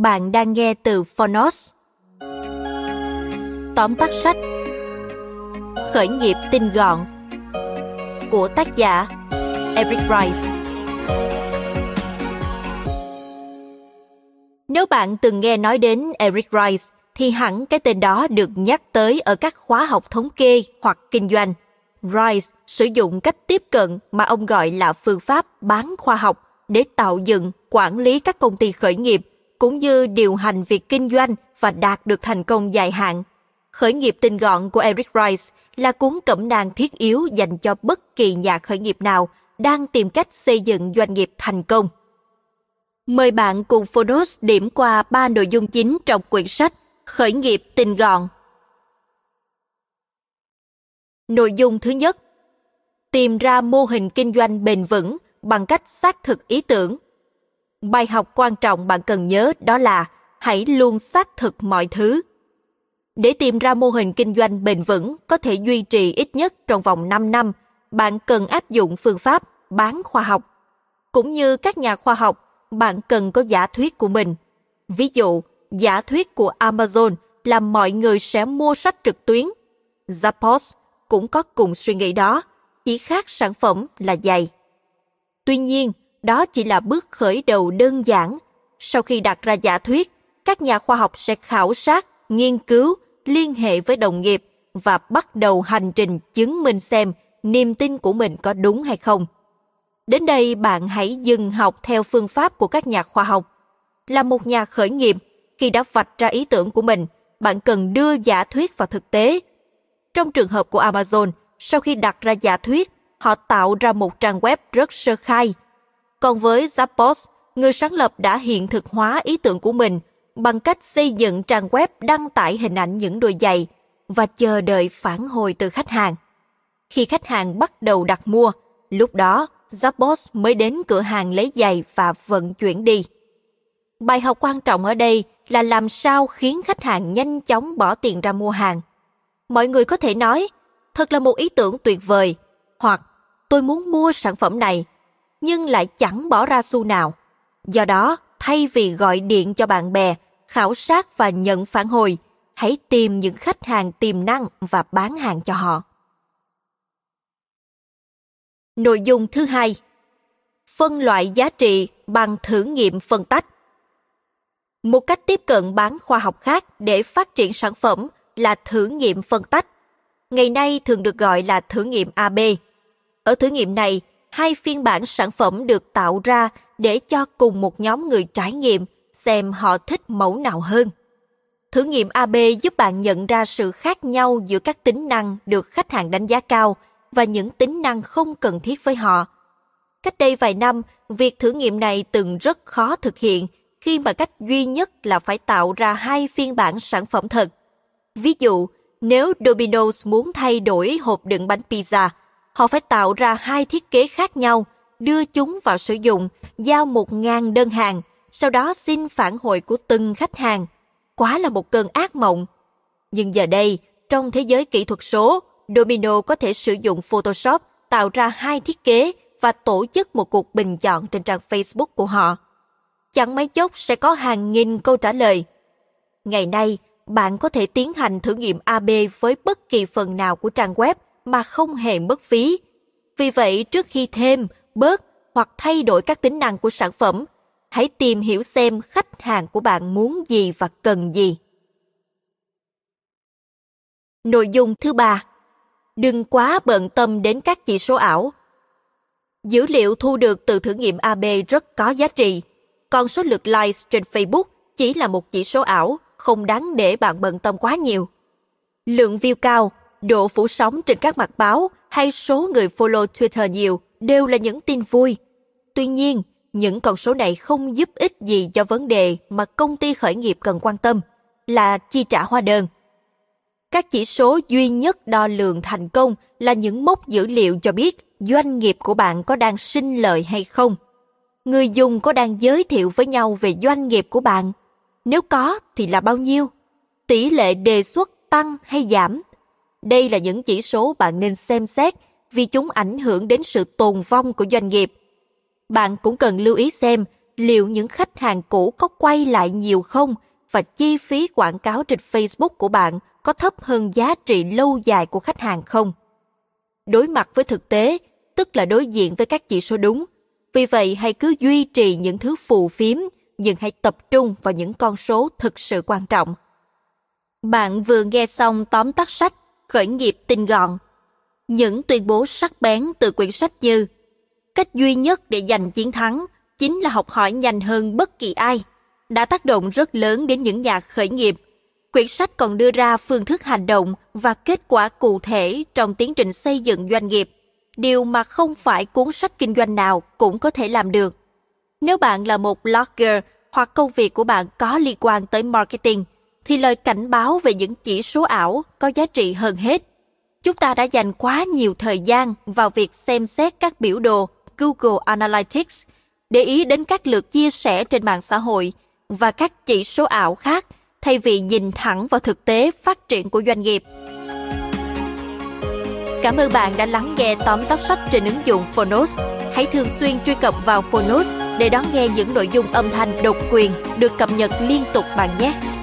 Bạn đang nghe từ Phonos. Tóm tắt sách Khởi nghiệp tinh gọn của tác giả Eric Rice. Nếu bạn từng nghe nói đến Eric Rice thì hẳn cái tên đó được nhắc tới ở các khóa học thống kê hoặc kinh doanh. Rice sử dụng cách tiếp cận mà ông gọi là phương pháp bán khoa học để tạo dựng, quản lý các công ty khởi nghiệp cũng như điều hành việc kinh doanh và đạt được thành công dài hạn. Khởi nghiệp tinh gọn của Eric Rice là cuốn cẩm nang thiết yếu dành cho bất kỳ nhà khởi nghiệp nào đang tìm cách xây dựng doanh nghiệp thành công. Mời bạn cùng Phonos điểm qua ba nội dung chính trong quyển sách Khởi nghiệp tinh gọn. Nội dung thứ nhất, tìm ra mô hình kinh doanh bền vững bằng cách xác thực ý tưởng bài học quan trọng bạn cần nhớ đó là hãy luôn xác thực mọi thứ. Để tìm ra mô hình kinh doanh bền vững có thể duy trì ít nhất trong vòng 5 năm, bạn cần áp dụng phương pháp bán khoa học. Cũng như các nhà khoa học, bạn cần có giả thuyết của mình. Ví dụ, giả thuyết của Amazon là mọi người sẽ mua sách trực tuyến. Zappos cũng có cùng suy nghĩ đó, chỉ khác sản phẩm là giày. Tuy nhiên, đó chỉ là bước khởi đầu đơn giản. Sau khi đặt ra giả thuyết, các nhà khoa học sẽ khảo sát, nghiên cứu, liên hệ với đồng nghiệp và bắt đầu hành trình chứng minh xem niềm tin của mình có đúng hay không. Đến đây bạn hãy dừng học theo phương pháp của các nhà khoa học. Là một nhà khởi nghiệp, khi đã vạch ra ý tưởng của mình, bạn cần đưa giả thuyết vào thực tế. Trong trường hợp của Amazon, sau khi đặt ra giả thuyết, họ tạo ra một trang web rất sơ khai – còn với Zappos, người sáng lập đã hiện thực hóa ý tưởng của mình bằng cách xây dựng trang web đăng tải hình ảnh những đôi giày và chờ đợi phản hồi từ khách hàng. Khi khách hàng bắt đầu đặt mua, lúc đó Zappos mới đến cửa hàng lấy giày và vận chuyển đi. Bài học quan trọng ở đây là làm sao khiến khách hàng nhanh chóng bỏ tiền ra mua hàng. Mọi người có thể nói, thật là một ý tưởng tuyệt vời, hoặc tôi muốn mua sản phẩm này nhưng lại chẳng bỏ ra xu nào. Do đó, thay vì gọi điện cho bạn bè, khảo sát và nhận phản hồi, hãy tìm những khách hàng tiềm năng và bán hàng cho họ. Nội dung thứ hai Phân loại giá trị bằng thử nghiệm phân tách. Một cách tiếp cận bán khoa học khác để phát triển sản phẩm là thử nghiệm phân tách. Ngày nay thường được gọi là thử nghiệm AB. Ở thử nghiệm này, hai phiên bản sản phẩm được tạo ra để cho cùng một nhóm người trải nghiệm xem họ thích mẫu nào hơn. Thử nghiệm AB giúp bạn nhận ra sự khác nhau giữa các tính năng được khách hàng đánh giá cao và những tính năng không cần thiết với họ. Cách đây vài năm, việc thử nghiệm này từng rất khó thực hiện khi mà cách duy nhất là phải tạo ra hai phiên bản sản phẩm thật. Ví dụ, nếu Domino's muốn thay đổi hộp đựng bánh pizza, họ phải tạo ra hai thiết kế khác nhau, đưa chúng vào sử dụng, giao một ngàn đơn hàng, sau đó xin phản hồi của từng khách hàng. Quá là một cơn ác mộng. Nhưng giờ đây, trong thế giới kỹ thuật số, Domino có thể sử dụng Photoshop tạo ra hai thiết kế và tổ chức một cuộc bình chọn trên trang Facebook của họ. Chẳng mấy chốc sẽ có hàng nghìn câu trả lời. ngày nay bạn có thể tiến hành thử nghiệm AB với bất kỳ phần nào của trang web mà không hề mất phí. Vì vậy, trước khi thêm, bớt hoặc thay đổi các tính năng của sản phẩm, hãy tìm hiểu xem khách hàng của bạn muốn gì và cần gì. Nội dung thứ ba, đừng quá bận tâm đến các chỉ số ảo. Dữ liệu thu được từ thử nghiệm AB rất có giá trị, còn số lượt likes trên Facebook chỉ là một chỉ số ảo, không đáng để bạn bận tâm quá nhiều. Lượng view cao, độ phủ sóng trên các mặt báo hay số người follow Twitter nhiều đều là những tin vui. Tuy nhiên, những con số này không giúp ích gì cho vấn đề mà công ty khởi nghiệp cần quan tâm là chi trả hóa đơn. Các chỉ số duy nhất đo lường thành công là những mốc dữ liệu cho biết doanh nghiệp của bạn có đang sinh lợi hay không. Người dùng có đang giới thiệu với nhau về doanh nghiệp của bạn. Nếu có thì là bao nhiêu? Tỷ lệ đề xuất tăng hay giảm? Đây là những chỉ số bạn nên xem xét vì chúng ảnh hưởng đến sự tồn vong của doanh nghiệp. Bạn cũng cần lưu ý xem liệu những khách hàng cũ có quay lại nhiều không và chi phí quảng cáo trên Facebook của bạn có thấp hơn giá trị lâu dài của khách hàng không. Đối mặt với thực tế, tức là đối diện với các chỉ số đúng. Vì vậy hãy cứ duy trì những thứ phù phiếm, nhưng hãy tập trung vào những con số thực sự quan trọng. Bạn vừa nghe xong tóm tắt sách Khởi nghiệp tinh gọn. Những tuyên bố sắc bén từ quyển sách như Cách duy nhất để giành chiến thắng chính là học hỏi nhanh hơn bất kỳ ai, đã tác động rất lớn đến những nhà khởi nghiệp. Quyển sách còn đưa ra phương thức hành động và kết quả cụ thể trong tiến trình xây dựng doanh nghiệp. Điều mà không phải cuốn sách kinh doanh nào cũng có thể làm được. Nếu bạn là một blogger hoặc công việc của bạn có liên quan tới marketing thì lời cảnh báo về những chỉ số ảo có giá trị hơn hết chúng ta đã dành quá nhiều thời gian vào việc xem xét các biểu đồ google analytics để ý đến các lượt chia sẻ trên mạng xã hội và các chỉ số ảo khác thay vì nhìn thẳng vào thực tế phát triển của doanh nghiệp. Cảm ơn bạn đã lắng nghe tóm tắt sách trên ứng dụng Phonos. Hãy thường xuyên truy cập vào Phonos để đón nghe những nội dung âm thanh độc quyền được cập nhật liên tục bạn nhé.